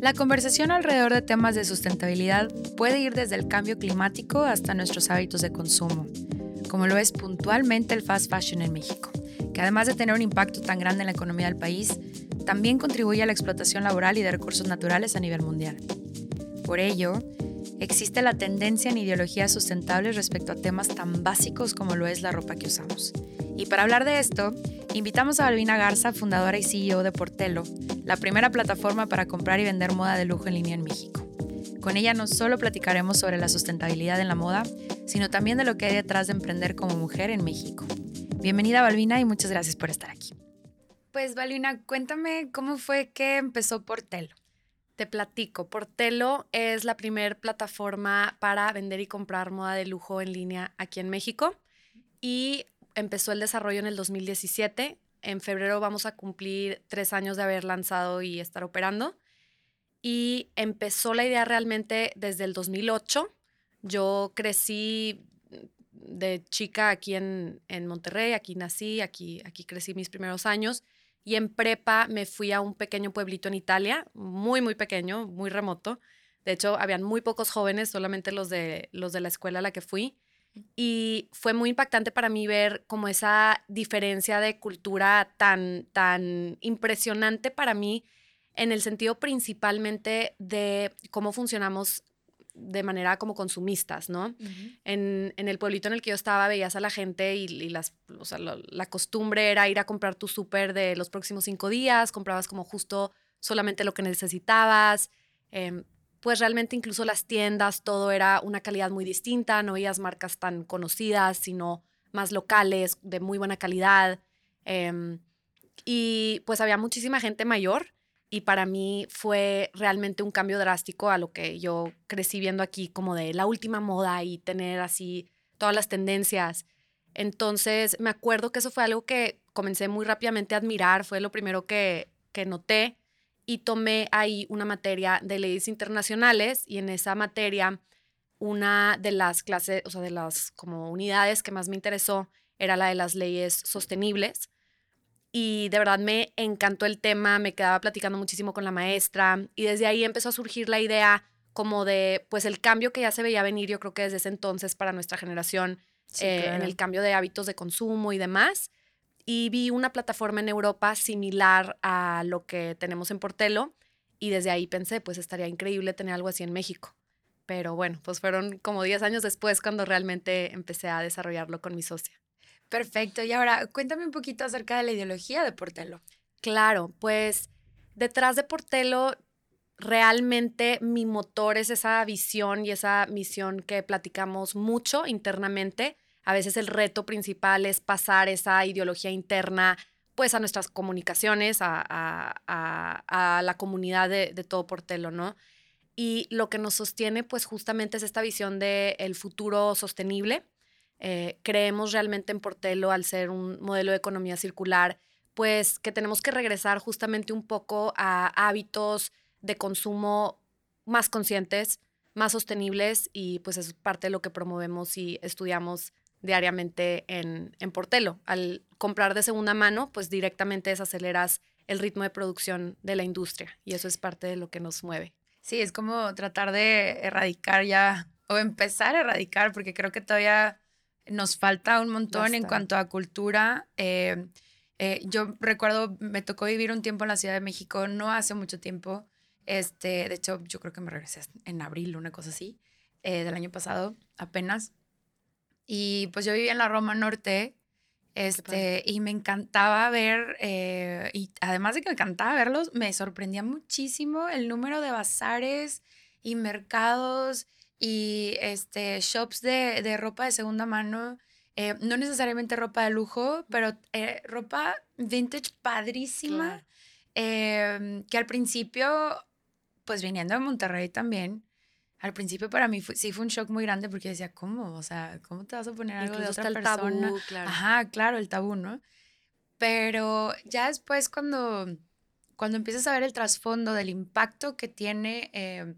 La conversación alrededor de temas de sustentabilidad puede ir desde el cambio climático hasta nuestros hábitos de consumo, como lo es puntualmente el fast fashion en México, que además de tener un impacto tan grande en la economía del país, también contribuye a la explotación laboral y de recursos naturales a nivel mundial. Por ello, existe la tendencia en ideologías sustentables respecto a temas tan básicos como lo es la ropa que usamos. Y para hablar de esto, invitamos a Balbina Garza, fundadora y CEO de Portelo, la primera plataforma para comprar y vender moda de lujo en línea en México. Con ella no solo platicaremos sobre la sustentabilidad en la moda, sino también de lo que hay detrás de emprender como mujer en México. Bienvenida Balbina y muchas gracias por estar aquí. Pues Balbina, cuéntame cómo fue que empezó Portelo. Te platico, Portelo es la primera plataforma para vender y comprar moda de lujo en línea aquí en México y empezó el desarrollo en el 2017. En febrero vamos a cumplir tres años de haber lanzado y estar operando. Y empezó la idea realmente desde el 2008. Yo crecí de chica aquí en, en Monterrey, aquí nací, aquí, aquí crecí mis primeros años y en prepa me fui a un pequeño pueblito en Italia, muy, muy pequeño, muy remoto. De hecho, habían muy pocos jóvenes, solamente los de, los de la escuela a la que fui. Y fue muy impactante para mí ver como esa diferencia de cultura tan, tan impresionante para mí en el sentido principalmente de cómo funcionamos de manera como consumistas, ¿no? en, el pueblito en el que yo estaba veías a la gente y, las, la costumbre era ir a comprar tu súper de los próximos cinco días, comprabas como justo solamente lo que necesitabas, em, pues realmente incluso las tiendas, todo era una calidad muy distinta, no veías marcas tan conocidas, sino más locales, de muy buena calidad. Em, y pues había muchísima gente mayor y para mí fue realmente un cambio drástico a lo que yo crecí viendo aquí como de la última moda y tener así todas las tendencias. Entonces me acuerdo que eso fue algo que comencé muy rápidamente a admirar, fue lo primero que, que noté y tomé ahí una materia de leyes internacionales y en esa materia una de las clases, o sea, de las como unidades que más me interesó era la de las leyes sostenibles y de verdad me encantó el tema, me quedaba platicando muchísimo con la maestra y desde ahí empezó a surgir la idea como de, pues el cambio que ya se veía venir, yo creo que desde ese entonces para nuestra generación, eh, en el cambio de hábitos de consumo y demás. Y vi una plataforma en Europa similar a lo que tenemos en Portelo y desde ahí pensé, pues estaría increíble tener algo así en México. Pero bueno, pues fueron como 10 años después cuando realmente empecé a desarrollarlo con mi socia. Perfecto. Y ahora, cuéntame un poquito acerca de la ideología de Portelo. Claro, pues detrás de Portelo, realmente mi motor es esa visión y esa misión que platicamos mucho internamente. A veces el reto principal es pasar esa ideología interna pues a nuestras comunicaciones, a, la comunidad de, todo Portelo, ¿no? Y lo que nos sostiene pues justamente es esta visión del el futuro sostenible, eh, creemos realmente en Portelo al ser un modelo de economía circular, pues que tenemos que regresar justamente un poco a hábitos de consumo más conscientes, más sostenibles y pues es parte de lo que promovemos y estudiamos diariamente en, en Portelo. Al comprar de segunda mano, pues directamente desaceleras el ritmo de producción de la industria y eso es parte de lo que nos mueve. Sí, es como tratar de erradicar ya o empezar a erradicar, porque creo que todavía nos falta un montón en cuanto a cultura. Eh, eh, yo recuerdo, me tocó vivir un tiempo en la Ciudad de México, no hace mucho tiempo. Este, de hecho, yo creo que me regresé en abril, una cosa así, eh, del año pasado, apenas. Y pues yo vivía en la Roma Norte, este, y me encantaba ver, y además de que me encantaba verlos, me sorprendía muchísimo el número de bazares y mercados y este, shops de, de ropa de segunda mano. Eh, no necesariamente ropa de lujo, pero eh, ropa vintage padrísima. Em, que al principio, pues viniendo de Monterrey también, al principio para mí sí fue un shock muy grande porque decía, ¿cómo? O sea, ¿cómo te vas a poner algo de otra persona? claro. Ajá, claro, el tabú, ¿no? Pero ya después cuando, cuando empiezas a ver el trasfondo del impacto que tiene em,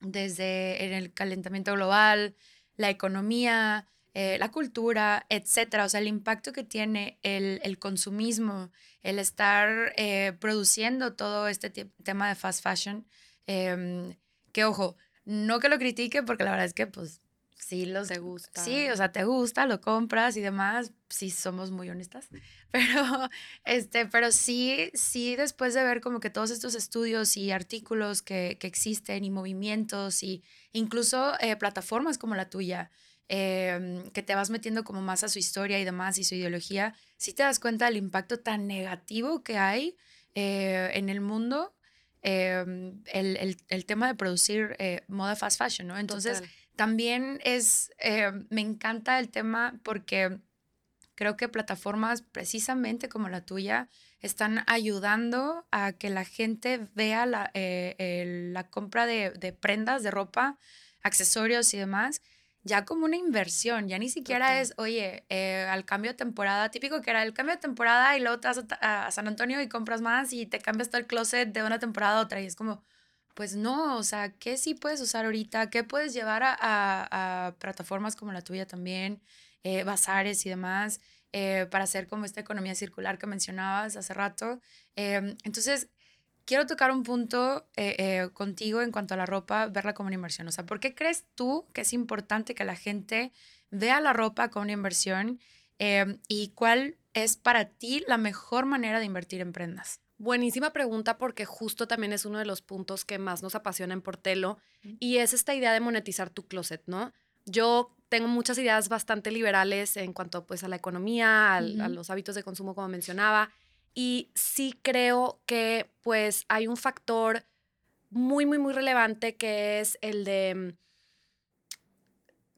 desde el calentamiento global, la economía, eh, la cultura, etcétera. O sea, el impacto que tiene el, consumismo, el estar eh, produciendo todo este tema de fast fashion. Em, que ojo, no que lo critique porque la verdad es que pues sí los te gusta. Sí, o sea, te gusta, lo compras y demás, sí somos muy honestas, pero este, pero sí sí después de ver como que todos estos estudios y artículos que, que existen y movimientos y incluso eh, plataformas como la tuya em, que te vas metiendo como más a su historia y demás y su ideología, sí te das cuenta del impacto tan negativo que hay eh, en el mundo em, el, el, el, tema de producir eh, moda fast fashion, ¿no? Entonces, también es, eh, me encanta el tema porque creo que plataformas precisamente como la tuya están ayudando a que la gente vea la, eh, la compra de, de, prendas, de ropa, accesorios y demás, ya como una inversión, ya ni siquiera es, oye, eh, al cambio de temporada, típico que era el cambio de temporada y luego te vas a, a, San Antonio y compras más y te cambias todo el closet de una temporada a otra y es como, pues no, o sea, ¿qué sí puedes usar ahorita? ¿Qué puedes llevar a, plataformas como la tuya también, eh, bazares y demás, eh, para hacer como esta economía circular que mencionabas hace rato? Em, entonces, quiero tocar un punto eh, contigo en cuanto a la ropa, verla como una inversión. O sea, ¿por qué crees tú que es importante que la gente vea la ropa como una inversión? Em, ¿Y cuál es para ti la mejor manera de invertir en prendas? Buenísima pregunta porque justo también es uno de los puntos que más nos apasiona en Portelo y es esta idea de monetizar tu closet, ¿no? Yo tengo muchas ideas bastante liberales en cuanto pues a la economía, a los hábitos de consumo como mencionaba y sí creo que pues hay un factor muy, muy, muy relevante que es el de mm,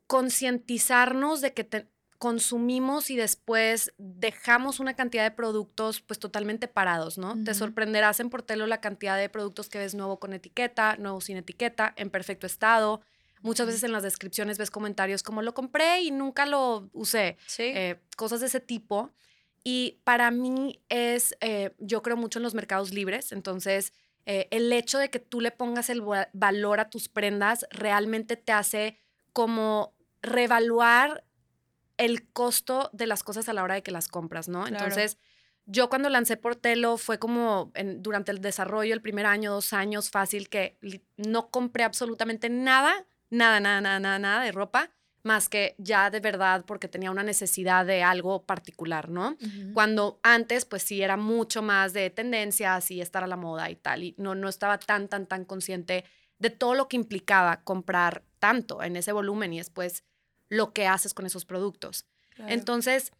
concientizarnos de que consumimos y después dejamos una cantidad de productos pues totalmente parados, ¿no? Te sorprenderás en Portelo la cantidad de productos que ves nuevo con etiqueta, nuevo sin etiqueta, en perfecto estado. Muchas veces en las descripciones ves comentarios como lo compré y nunca lo usé, eh, cosas de ese tipo. Y para mí es, eh, yo creo mucho en los mercados libres, entonces eh, el hecho de que tú le pongas el valor a tus prendas realmente te hace como revaluar el costo de las cosas a la hora de que las compras, ¿no? Entonces, yo cuando lancé Portelo fue como durante el desarrollo, el primer año, dos años, fácil, que no compré absolutamente nada, nada, nada, nada, nada, nada de ropa, más que ya de verdad porque tenía una necesidad de algo particular, ¿no? Cuando antes, pues sí, era mucho más de tendencias y estar a la moda y tal, y no, no estaba tan, tan, tan consciente de todo lo que implicaba comprar tanto en ese volumen y después lo que haces con esos productos. Entonces,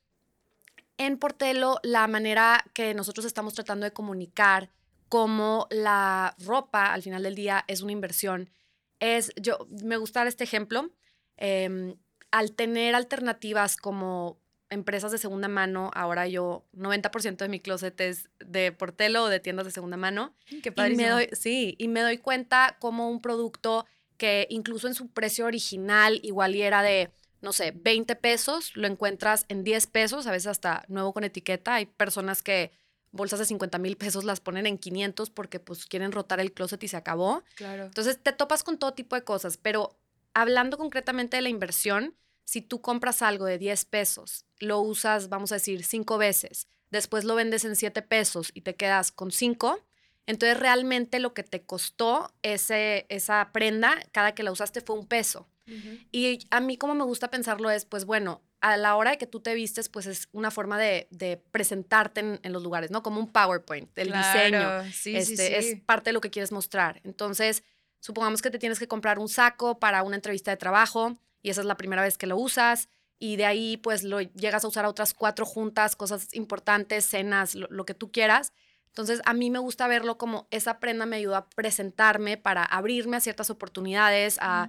en Portelo, la manera que nosotros estamos tratando de comunicar cómo la ropa al final del día es una inversión es, yo, me gusta este ejemplo, em, al tener alternativas como empresas de segunda mano, ahora yo 90% de mi closet es de Portelo o de tiendas de segunda mano. Qué y me doy, Sí, y me doy cuenta como un producto que incluso en su precio original igual y era de, no sé, 20 pesos, lo encuentras en 10 pesos, a veces hasta nuevo con etiqueta. Hay personas que bolsas de 50 mil pesos las ponen en 500 porque pues quieren rotar el closet y se acabó. Claro. Entonces te topas con todo tipo de cosas, pero hablando concretamente de la inversión, si tú compras algo de 10 pesos, lo usas, vamos a decir, 5 veces, después lo vendes en 7 pesos y te quedas con 5, entonces realmente lo que te costó ese, esa prenda, cada que la usaste fue un peso. Y a mí como me gusta pensarlo es, pues bueno, a la hora de que tú te vistes, pues es una forma de, presentarte en, los lugares, ¿no? Como un PowerPoint, el diseño. Sí, este, sí, Es parte de lo que quieres mostrar. Entonces, supongamos que te tienes que comprar un saco para una entrevista de trabajo y esa es la primera vez que lo usas y de ahí pues lo llegas a usar a otras cuatro juntas, cosas importantes, cenas, lo que tú quieras. Entonces, a mí me gusta verlo como esa prenda me ayuda a presentarme para abrirme a ciertas oportunidades, a,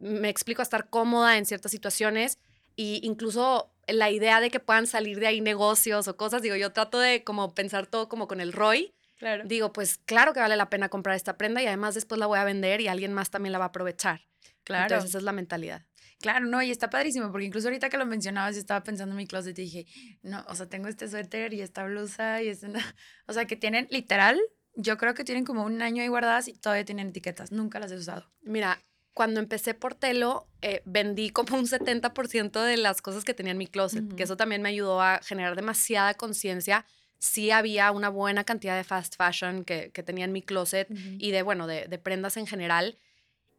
me explico, a estar cómoda en ciertas situaciones e incluso la idea de que puedan salir de ahí negocios o cosas, digo, yo trato de como pensar todo como con el ROI. Claro. Digo, pues claro que vale la pena comprar esta prenda y además después la voy a vender y alguien más también la va a aprovechar. Claro. Entonces esa es la mentalidad. Claro, no, y está padrísimo, porque incluso ahorita que lo mencionabas, yo estaba pensando en mi closet y dije, no, o sea, tengo este suéter y esta blusa y este, o sea, que tienen literal, yo creo que tienen como un año ahí guardadas y todavía tienen etiquetas, nunca las he usado. Mira, cuando empecé Portelo, eh, vendí como un 70% de las cosas que tenía en mi closet, que eso también me ayudó a generar demasiada conciencia. Sí había una buena cantidad de fast fashion que, tenía en mi closet y de, bueno, de, de, prendas en general.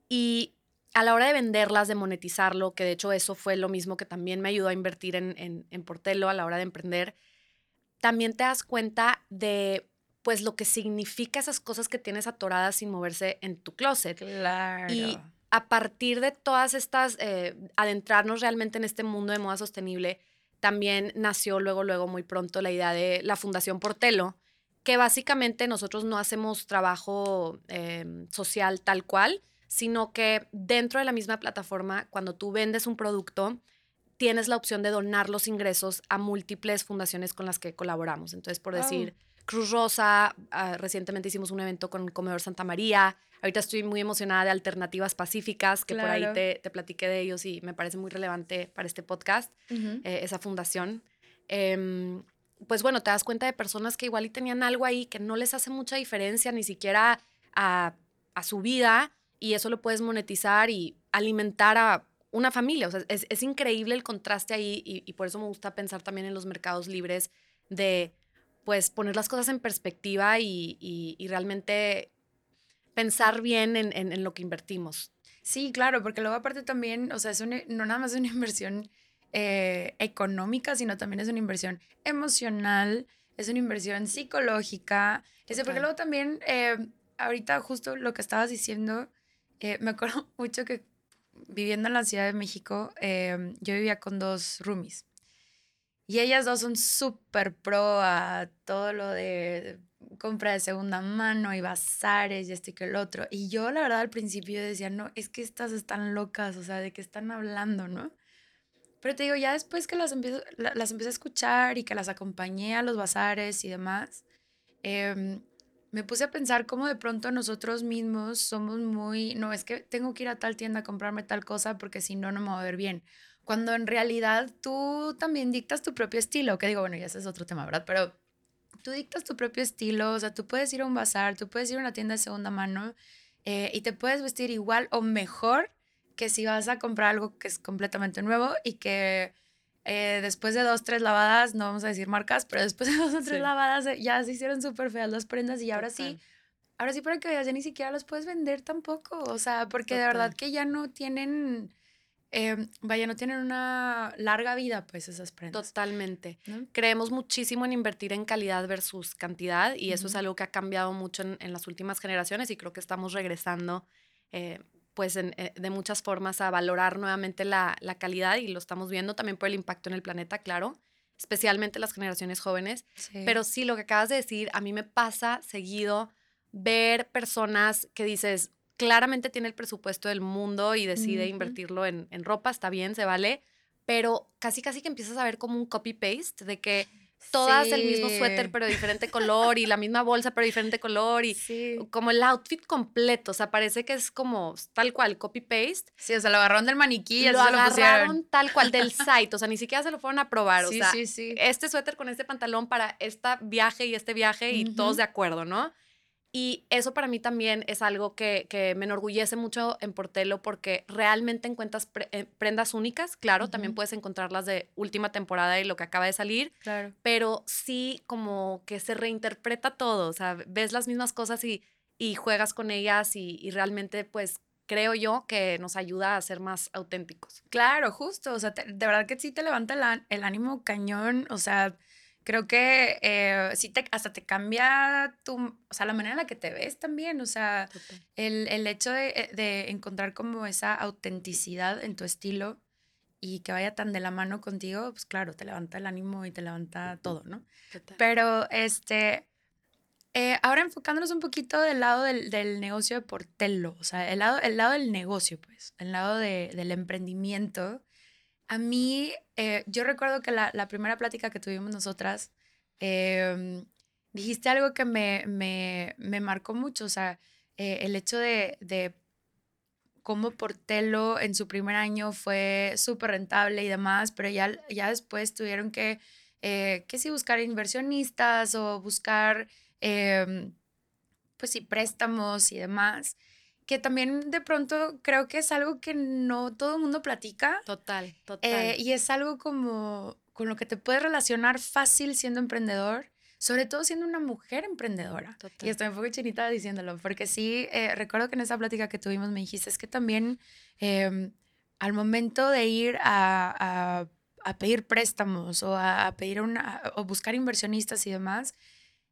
Y a la hora de venderlas, de monetizarlo, que de hecho eso fue lo mismo que también me ayudó a invertir en, en, en Portelo a la hora de emprender, también te das cuenta de pues lo que significa esas cosas que tienes atoradas sin moverse en tu closet. Claro. Y a partir de todas estas, eh, adentrarnos realmente en este mundo de moda sostenible, también nació luego, luego, muy pronto la idea de la Fundación Portelo, que básicamente nosotros no hacemos trabajo em, social tal cual, sino que dentro de la misma plataforma, cuando tú vendes un producto, tienes la opción de donar los ingresos a múltiples fundaciones con las que colaboramos. Entonces, por decir, Cruz Rosa, ah, recientemente hicimos un evento con Comedor Santa María, Ahorita estoy muy emocionada de alternativas pacíficas, que por ahí te, te, platiqué de ellos y me parece muy relevante para este podcast, eh, esa fundación. Em, pues bueno, te das cuenta de personas que igual y tenían algo ahí que no les hace mucha diferencia ni siquiera a, a su vida y eso lo puedes monetizar y alimentar a una familia. O sea, es, es increíble el contraste ahí y, y, por eso me gusta pensar también en los mercados libres de, pues, poner las cosas en perspectiva y, y, y realmente pensar bien en, en, lo que invertimos. Sí, claro, porque luego aparte también, o sea, es no nada más es una inversión eh, económica, sino también es una inversión emocional, es una inversión psicológica. Ese, porque luego también, eh, ahorita justo lo que estabas diciendo, eh, me acuerdo mucho que viviendo en la Ciudad de México, yo vivía con dos roomies. Y ellas dos son súper pro a todo lo de compra de segunda mano y bazares y esto y que el otro. Y yo, la verdad, al principio decía, no, es que estas están locas, o sea, ¿de qué están hablando, no? Pero te digo, ya después que las empiezo, las empecé a escuchar y que las acompañé a los bazares y demás, em, me puse a pensar cómo de pronto nosotros mismos somos muy, no, es que tengo que ir a tal tienda a comprarme tal cosa porque si no, no me va a ver bien. Cuando en realidad tú también dictas tu propio estilo, que digo, bueno, ya ese es otro tema, ¿verdad? Pero tú dictas tu propio estilo, o sea, tú puedes ir a un bazar, tú puedes ir a una tienda de segunda mano eh, y te puedes vestir igual o mejor que si vas a comprar algo que es completamente nuevo y que eh, después de dos, tres lavadas, no vamos a decir marcas, pero después de dos o tres lavadas eh, ya se hicieron súper feas las prendas y ahora sí, ahora sí para que veas, ya ni siquiera las puedes vender tampoco, o sea, porque de verdad que ya no tienen Em, vaya, no tienen una larga vida, pues esas prendas. Totalmente. Creemos muchísimo en invertir en calidad versus cantidad y eso es algo que ha cambiado mucho en, las últimas generaciones y creo que estamos regresando, eh, pues, eh, de muchas formas a valorar nuevamente la, calidad y lo estamos viendo también por el impacto en el planeta, claro, especialmente las generaciones jóvenes. Pero sí, lo que acabas de decir, a mí me pasa seguido ver personas que dices, claramente tiene el presupuesto del mundo y decide invertirlo en, ropa, está bien, se vale, pero casi casi que empiezas a ver como un copy-paste de que todas el mismo suéter pero diferente color y la misma bolsa pero diferente color y como el outfit completo, o sea, parece que es como tal cual copy-paste. Sí, o sea, lo agarraron del maniquí lo agarraron tal cual del site, o sea, ni siquiera se lo fueron a probar, o sea, este suéter con este pantalón para este viaje y este viaje y todos de acuerdo, ¿no? Y eso para mí también es algo que, me enorgullece mucho en Portelo porque realmente encuentras eh, prendas únicas. Claro, también puedes encontrarlas de última temporada y lo que acaba de salir. Claro. Pero sí como que se reinterpreta todo. O sea, ves las mismas cosas y, y juegas con ellas y, realmente pues creo yo que nos ayuda a ser más auténticos. Claro, justo. O sea, de verdad que sí te levanta el, el ánimo cañón. O sea creo que eh, sí te, hasta te cambia tu, o sea, la manera en la que te ves también, o sea, el, el, hecho de, eh, de, encontrar como esa autenticidad en tu estilo y que vaya tan de la mano contigo, pues claro, te levanta el ánimo y te levanta todo, ¿no? Pero, este, eh, ahora enfocándonos un poquito del lado del, del, negocio de Portello, o sea, el lado, el lado del negocio, pues, el lado de, del emprendimiento, a mí, eh, yo recuerdo que la, primera plática que tuvimos nosotras, em, dijiste algo que me, me, me, marcó mucho, o sea, eh, el hecho de, de cómo Portelo en su primer año fue súper rentable y demás, pero ya, ya después tuvieron que, eh, que sí, buscar inversionistas o buscar, em, pues sí, préstamos y demás que también de pronto creo que es algo que no todo el mundo platica. Total, total. Eh, y es algo como con lo que te puedes relacionar fácil siendo emprendedor, sobre todo siendo una mujer emprendedora. Total. Y estoy un poco chinita diciéndolo, porque sí, eh, recuerdo que en esa plática que tuvimos me dijiste, es que también em, al momento de ir a, a, pedir préstamos o a, pedir una, o buscar inversionistas y demás,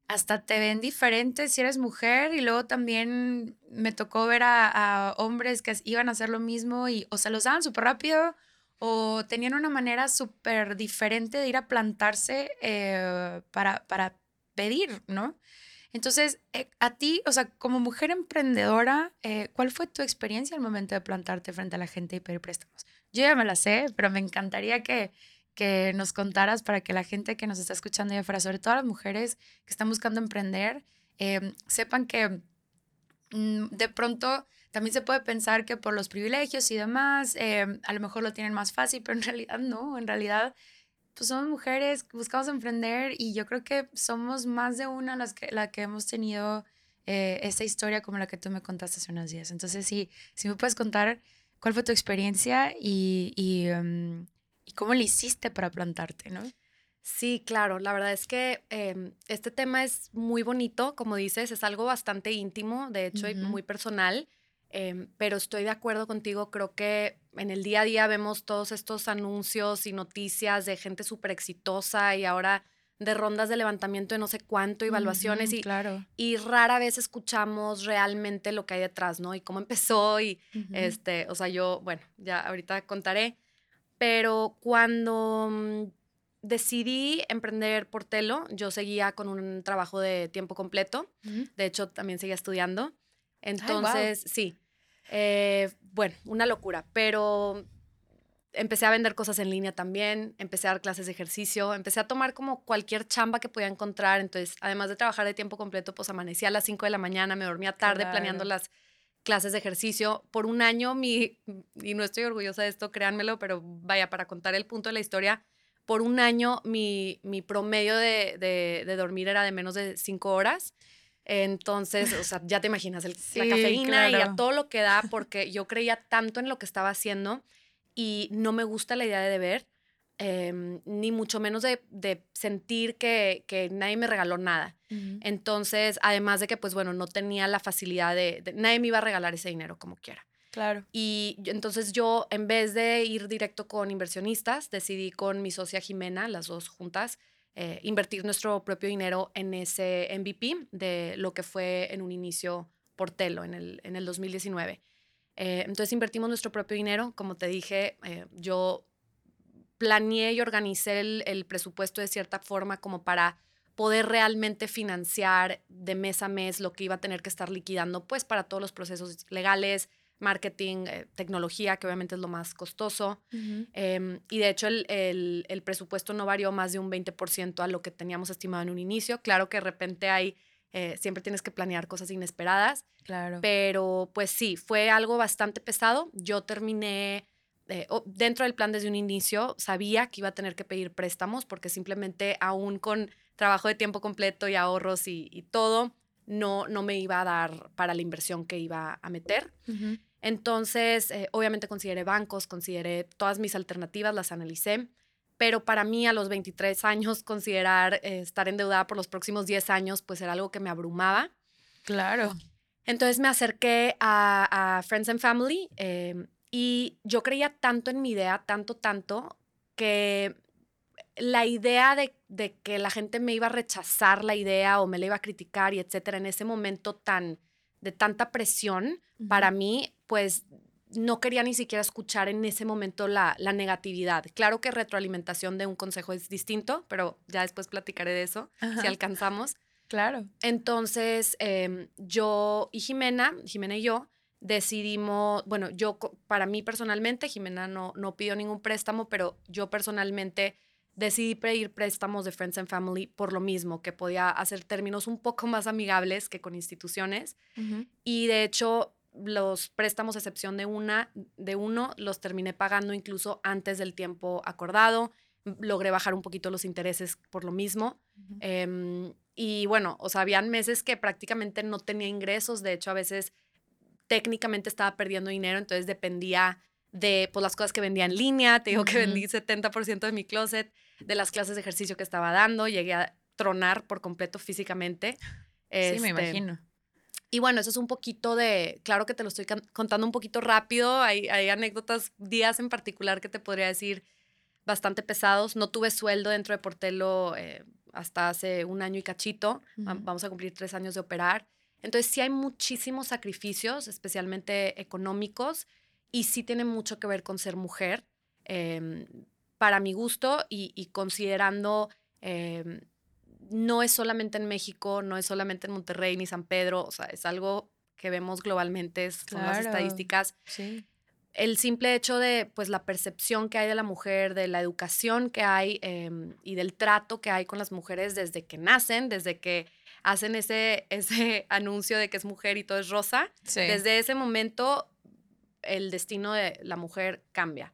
hasta te ven diferente si eres mujer y luego también me tocó ver a, hombres que iban a hacer lo mismo y o se los daban súper rápido o tenían una manera súper diferente de ir a plantarse eh, para, para pedir, ¿no? Entonces, eh, a ti, o sea, como mujer emprendedora, eh, ¿cuál fue tu experiencia al momento de plantarte frente a la gente y pedir préstamos? Yo ya me la sé, pero me encantaría que, que nos contaras para que la gente que nos está escuchando y afuera, sobre todo las mujeres que están buscando emprender, em, sepan que mm, de pronto también se puede pensar que por los privilegios y demás, em, a lo mejor lo tienen más fácil, pero en realidad no, en realidad pues somos mujeres, buscamos emprender y yo creo que somos más de una las que, la que hemos tenido eh, esta historia como la que tú me contaste hace unos días. Entonces, sí, si me puedes contar cuál fue tu experiencia y, y em, y cómo le hiciste para plantarte, ¿no? Sí, claro, la verdad es que em, este tema es muy bonito, como dices, es algo bastante íntimo, de hecho, y muy personal, em, pero estoy de acuerdo contigo, creo que en el día a día vemos todos estos anuncios y noticias de gente súper exitosa y ahora de rondas de levantamiento de no sé cuánto, evaluaciones y, claro. y rara vez escuchamos realmente lo que hay detrás, ¿no? Y cómo empezó y este, o sea, yo, bueno, ya ahorita contaré, pero cuando mm, decidí emprender por Telo, yo seguía con un trabajo de tiempo completo. De hecho, también seguía estudiando. Entonces, sí. Eh, bueno, una locura. Pero empecé a vender cosas en línea también, empecé a dar clases de ejercicio, empecé a tomar como cualquier chamba que podía encontrar. Entonces, además de trabajar de tiempo completo, pues amanecía a las 5 de la mañana, me dormía tarde planeando las clases de ejercicio. Por un año, mi, y no estoy orgullosa de esto, créanmelo, pero vaya, para contar el punto de la historia, por un año mi, mi promedio de, de, dormir era de menos de cinco horas. Entonces, o sea, ya te imaginas, el, la cafeína y a todo lo que da, porque yo creía tanto en lo que estaba haciendo y no me gusta la idea de deber. Em, ni mucho menos de, sentir que, nadie me regaló nada. Entonces, además de que, pues bueno, no tenía la facilidad de, nadie me iba a regalar ese dinero como quiera. Claro. Y entonces yo, en vez de ir directo con inversionistas, decidí con mi socia Jimena, las dos juntas, eh, invertir nuestro propio dinero en ese MVP de lo que fue en un inicio Portelo en el, en el 2019. Eh, entonces invertimos nuestro propio dinero. Como te dije, eh, yo planeé y organicé el, presupuesto de cierta forma como para poder realmente financiar de mes a mes lo que iba a tener que estar liquidando, pues para todos los procesos legales, marketing, eh, tecnología, que obviamente es lo más costoso. Em, y de hecho el, presupuesto no varió más de un 20% a lo que teníamos estimado en un inicio. Claro que de repente hay, eh, siempre tienes que planear cosas inesperadas. Claro. Pero pues sí, fue algo bastante pesado. Yo terminé eh, dentro del plan desde un inicio sabía que iba a tener que pedir préstamos porque simplemente aún con trabajo de tiempo completo y ahorros y, todo, no, no me iba a dar para la inversión que iba a meter. Entonces, eh, obviamente consideré bancos, consideré todas mis alternativas, las analicé, pero para mí a los 23 años considerar eh, estar endeudada por los próximos 10 años, pues era algo que me abrumaba. Claro. Entonces me acerqué a, Friends and Family em, y yo creía tanto en mi idea, tanto, tanto, que la idea de, que la gente me iba a rechazar la idea o me la iba a criticar y etcétera, en ese momento tan de tanta presión, para mí, pues no quería ni siquiera escuchar en ese momento la, negatividad. Claro que retroalimentación de un consejo es distinto, pero ya después platicaré de eso, si alcanzamos. Claro. Entonces, em, yo y Jimena, Jimena y yo, decidimos, bueno, yo para mí personalmente, Jimena no, no pidió ningún préstamo, pero yo personalmente decidí pedir préstamos de Friends and Family por lo mismo, que podía hacer términos un poco más amigables que con instituciones. Y de hecho, los préstamos, a excepción de, una, de uno, los terminé pagando incluso antes del tiempo acordado. Logré bajar un poquito los intereses por lo mismo. Em, y bueno, o sea, habían meses que prácticamente no tenía ingresos. De hecho, a veces técnicamente estaba perdiendo dinero, entonces dependía de pues, las cosas que vendía en línea. Te digo que vendí 70% de mi closet, de las clases de ejercicio que estaba dando. Llegué a tronar por completo físicamente. sí, me este, imagino. Y bueno, eso es un poquito de, claro que te lo estoy contando un poquito rápido, hay, hay anécdotas, días en particular que te podría decir bastante pesados. No tuve sueldo dentro de Portelo eh, hasta hace un año y cachito, vamos a cumplir tres años de operar. Entonces sí hay muchísimos sacrificios, especialmente económicos, y sí tiene mucho que ver con ser mujer, em, para mi gusto y, considerando, em, no es solamente en México, no es solamente en Monterrey ni San Pedro, o sea, es algo que vemos globalmente, son las estadísticas. Sí. El simple hecho de, pues, la percepción que hay de la mujer, de la educación que hay em, y del trato que hay con las mujeres desde que nacen, desde que hacen ese, ese anuncio de que es mujer y todo es rosa, desde ese momento el destino de la mujer cambia.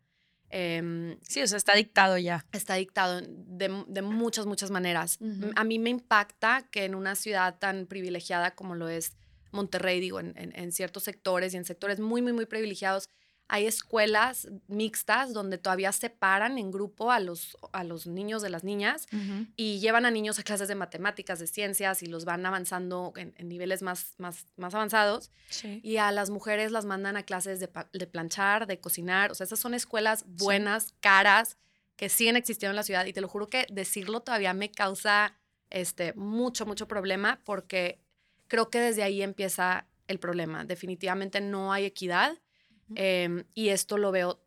Em, sí, o sea, está dictado ya. Está dictado de, muchas, muchas maneras. A mí me impacta que en una ciudad tan privilegiada como lo es Monterrey, digo, en, en ciertos sectores y en sectores muy, muy, muy privilegiados, hay escuelas mixtas donde todavía separan en grupo a los, a los niños de las niñas y llevan a niños a clases de matemáticas, de ciencias y los van avanzando en, niveles más, más, más avanzados. Y a las mujeres las mandan a clases de, planchar, de cocinar. O sea, esas son escuelas buenas, caras, que siguen existiendo en la ciudad. Y te lo juro que decirlo todavía me causa este, mucho, mucho problema porque creo que desde ahí empieza el problema. Definitivamente no hay equidad Em, y esto lo veo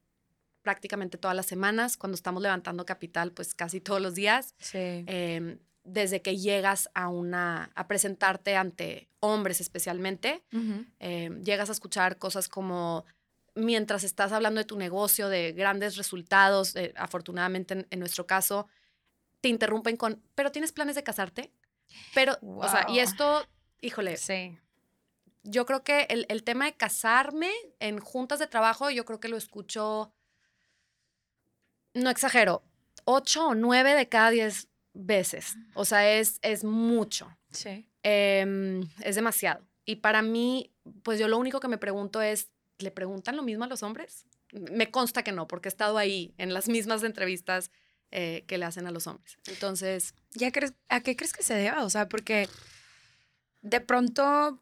prácticamente todas las semanas, cuando estamos levantando capital, pues casi todos los días. Em, desde que llegas a una, a presentarte ante hombres especialmente, em, llegas a escuchar cosas como, mientras estás hablando de tu negocio, de grandes resultados, eh, afortunadamente en, nuestro caso, te interrumpen con, pero tienes planes de casarte. Pero, o sea, y esto, híjole, sí yo creo que el, tema de casarme en juntas de trabajo, yo creo que lo escucho, no exagero, ocho o nueve de cada diez veces. O sea, es, es mucho. Sí. Em, es demasiado. Y para mí, pues yo lo único que me pregunto es, ¿le preguntan lo mismo a los hombres? Me consta que no, porque he estado ahí en las mismas entrevistas eh, que le hacen a los hombres. Entonces... ¿Ya crees, ¿A qué crees que se deba? O sea, porque de pronto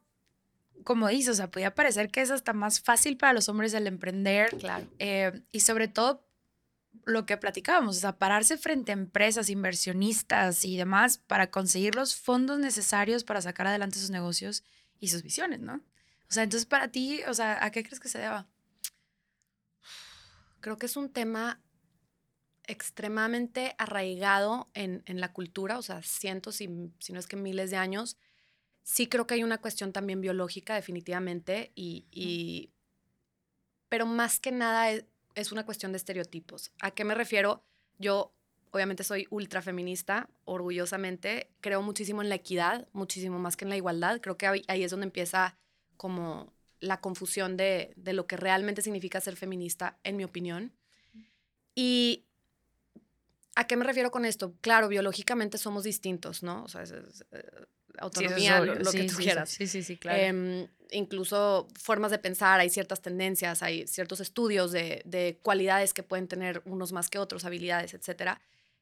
como dices, o sea, podía parecer que es hasta más fácil para los hombres el emprender. Claro. Eh, y sobre todo lo que platicábamos, o sea, pararse frente a empresas, inversionistas y demás para conseguir los fondos necesarios para sacar adelante sus negocios y sus visiones, ¿no? O sea, entonces para ti, o sea, ¿a qué crees que se deba? Creo que es un tema extremadamente arraigado en, en la cultura, o sea, cientos, y, si no es que miles de años, sí creo que hay una cuestión también biológica, definitivamente, y, pero más que nada es, una cuestión de estereotipos. ¿A qué me refiero? Yo obviamente soy ultra feminista, orgullosamente, creo muchísimo en la equidad, muchísimo más que en la igualdad. Creo que ahí, es donde empieza como la confusión de, de, lo que realmente significa ser feminista, en mi opinión. Y ¿a qué me refiero con esto? Claro, biológicamente somos distintos, ¿no? O sea, eh, autonomía, lo, que tú quieras. Sí, sí, sí, claro. Em, incluso formas de pensar, hay ciertas tendencias, hay ciertos estudios de, cualidades que pueden tener unos más que otros, habilidades, etc.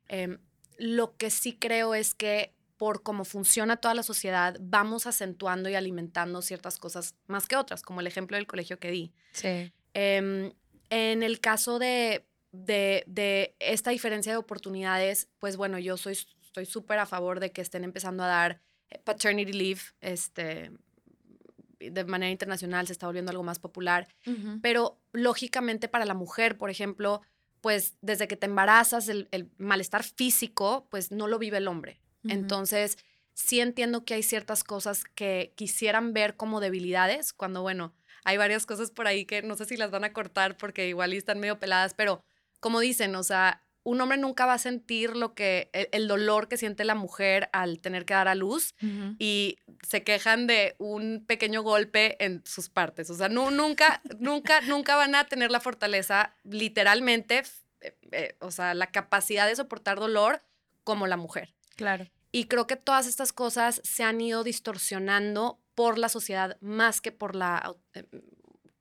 Em, lo que sí creo es que por cómo funciona toda la sociedad, vamos acentuando y alimentando ciertas cosas más que otras, como el ejemplo del colegio que di. Sí. Em, en el caso de, de, de, esta diferencia de oportunidades, pues bueno, yo soy, estoy súper a favor de que estén empezando a dar paternity leave, este, de manera internacional se está volviendo algo más popular, pero lógicamente para la mujer, por ejemplo, pues desde que te embarazas, el, malestar físico, pues no lo vive el hombre. Entonces, sí entiendo que hay ciertas cosas que quisieran ver como debilidades, cuando, bueno, hay varias cosas por ahí que no sé si las van a cortar porque igual están medio peladas, pero como dicen, o sea, un hombre nunca va a sentir lo que e, el, dolor que siente la mujer al tener que dar a luz y se quejan de un pequeño golpe en sus partes. O sea, no, nunca, nunca, nunca van a tener la fortaleza, literalmente, eh, eh, o sea, la capacidad de soportar dolor como la mujer. Claro. Y creo que todas estas cosas se han ido distorsionando por la sociedad más que por la, eh,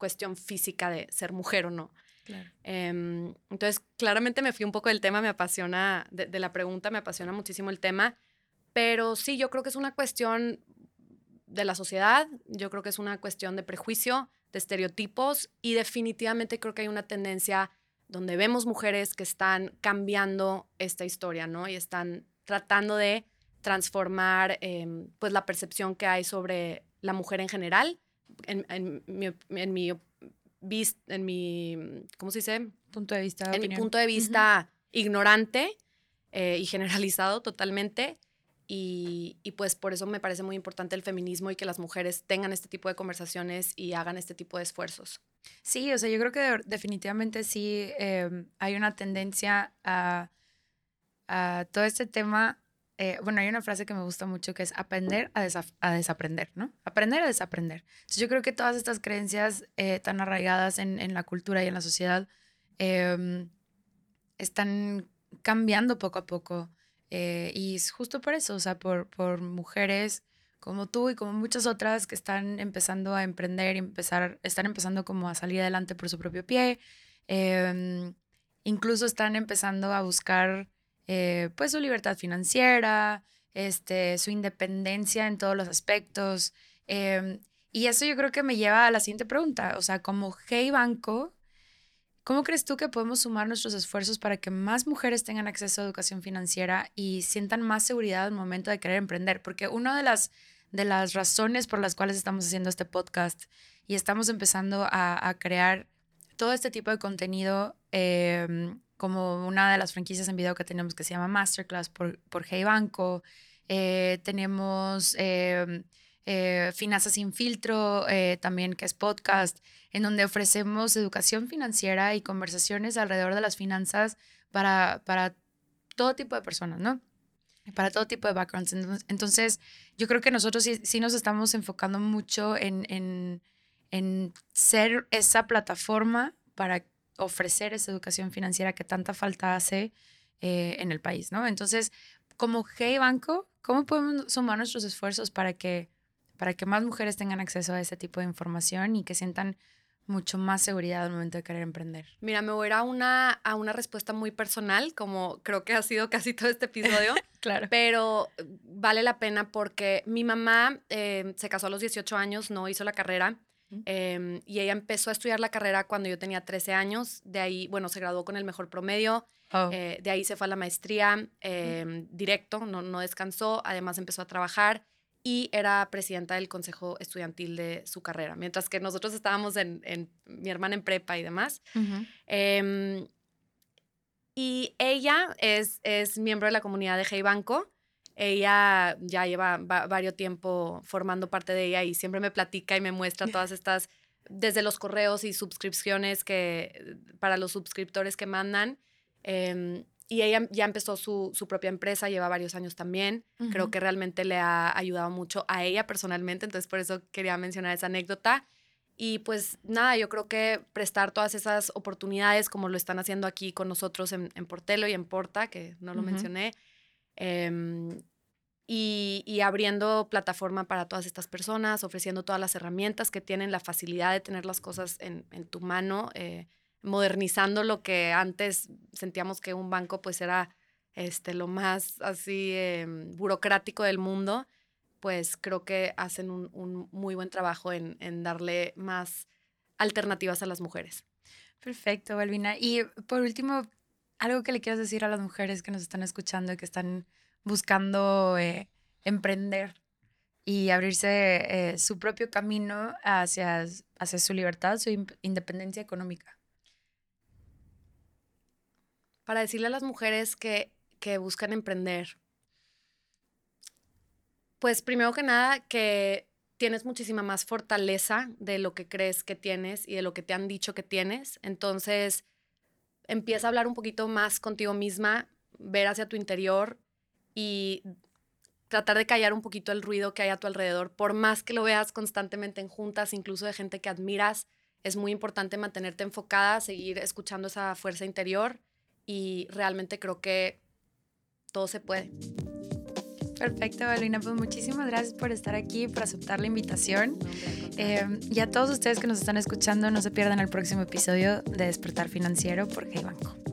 cuestión física de ser mujer o no. Em, entonces, claramente me fui un poco del tema, me apasiona, de, la pregunta, me apasiona muchísimo el tema, pero sí, yo creo que es una cuestión de la sociedad, yo creo que es una cuestión de prejuicio, de estereotipos y definitivamente creo que hay una tendencia donde vemos mujeres que están cambiando esta historia, ¿no? Y están tratando de transformar em, pues la percepción que hay sobre la mujer en general. En, en, mi, en mi en mi, ¿cómo se dice? Punto de vista. En mi punto de vista ignorante eh, y generalizado totalmente. Y, y, pues por eso me parece muy importante el feminismo y que las mujeres tengan este tipo de conversaciones y hagan este tipo de esfuerzos. Sí, o sea, yo creo que definitivamente sí em, hay una tendencia a, a todo este tema eh, bueno, hay una frase que me gusta mucho que es aprender a, desaprender, ¿no? Aprender a desaprender. Entonces, yo creo que todas estas creencias eh, tan arraigadas en, la cultura y en la sociedad em, están cambiando poco a poco. Eh, y es justo por eso, o sea, por, por mujeres como tú y como muchas otras que están empezando a emprender y empezar, están empezando como a salir adelante por su propio pie. Em, incluso están empezando a buscar eh, pues su libertad financiera, este, su independencia en todos los aspectos. Em, y eso yo creo que me lleva a la siguiente pregunta. O sea, como Hey Banco, ¿cómo crees tú que podemos sumar nuestros esfuerzos para que más mujeres tengan acceso a educación financiera y sientan más seguridad al momento de querer emprender? Porque una de las, de las razones por las cuales estamos haciendo este podcast y estamos empezando a, a crear todo este tipo de contenido eh, como una de las franquicias en video que tenemos que se llama Masterclass por, por Hey Banco. Eh, tenemos em, eh, Finanzas sin filtro, eh, también que es podcast, en donde ofrecemos educación financiera y conversaciones alrededor de las finanzas para, para todo tipo de personas, ¿no? Para todo tipo de backgrounds. Entonces, yo creo que nosotros sí, sí nos estamos enfocando mucho en, en, en ser esa plataforma para ofrecer esa educación financiera que tanta falta hace eh, en el país, ¿no? Entonces, como Hey Banco, ¿cómo podemos sumar nuestros esfuerzos para que, para que más mujeres tengan acceso a ese tipo de información y que sientan mucho más seguridad al momento de querer emprender? Mira, me voy a ir a una, a una respuesta muy personal, como creo que ha sido casi todo este episodio. claro. Pero vale la pena porque mi mamá eh, se casó a los 18 años, no hizo la carrera. Em, y ella empezó a estudiar la carrera cuando yo tenía 13 años. De ahí, bueno, se graduó con el mejor promedio. Oh. Eh, de ahí se fue a la maestría em, directo, no, no descansó. Además empezó a trabajar y era presidenta del consejo estudiantil de su carrera. Mientras que nosotros estábamos en, en mi hermana en prepa y demás. Em, y ella es, es miembro de la comunidad de Hey Banco. Ella ya lleva varios tiempo formando parte de ella y siempre me platica y me muestra todas estas, desde los correos y suscripciones que, para los suscriptores que mandan. Em, y ella ya empezó su, su, propia empresa, lleva varios años también. Creo que realmente le ha ayudado mucho a ella personalmente, entonces por eso quería mencionar esa anécdota. Y pues nada, yo creo que prestar todas esas oportunidades como lo están haciendo aquí con nosotros en, en Portelo y en Porta, que no lo mencioné, Em, y, abriendo plataforma para todas estas personas, ofreciendo todas las herramientas que tienen, la facilidad de tener las cosas en, tu mano, eh, modernizando lo que antes sentíamos que un banco pues era este, lo más así em, burocrático del mundo, pues creo que hacen un, muy buen trabajo en, en, darle más alternativas a las mujeres. Perfecto, Balvina. Y por último, algo que le quieras decir a las mujeres que nos están escuchando y que están buscando eh, emprender y abrirse eh, su propio camino hacia, hacia su libertad, su independencia económica. Para decirle a las mujeres que, que buscan emprender, pues primero que nada que tienes muchísima más fortaleza de lo que crees que tienes y de lo que te han dicho que tienes. Entonces, empieza a hablar un poquito más contigo misma, ver hacia tu interior y tratar de callar un poquito el ruido que hay a tu alrededor, por más que lo veas constantemente en juntas, incluso de gente que admiras, es muy importante mantenerte enfocada, seguir escuchando esa fuerza interior y realmente creo que todo se puede. Perfecto, Valina. Pues muchísimas gracias por estar aquí, por aceptar la invitación. Eh, y a todos ustedes que nos están escuchando, no se pierdan el próximo episodio de Despertar Financiero por Hey Banco.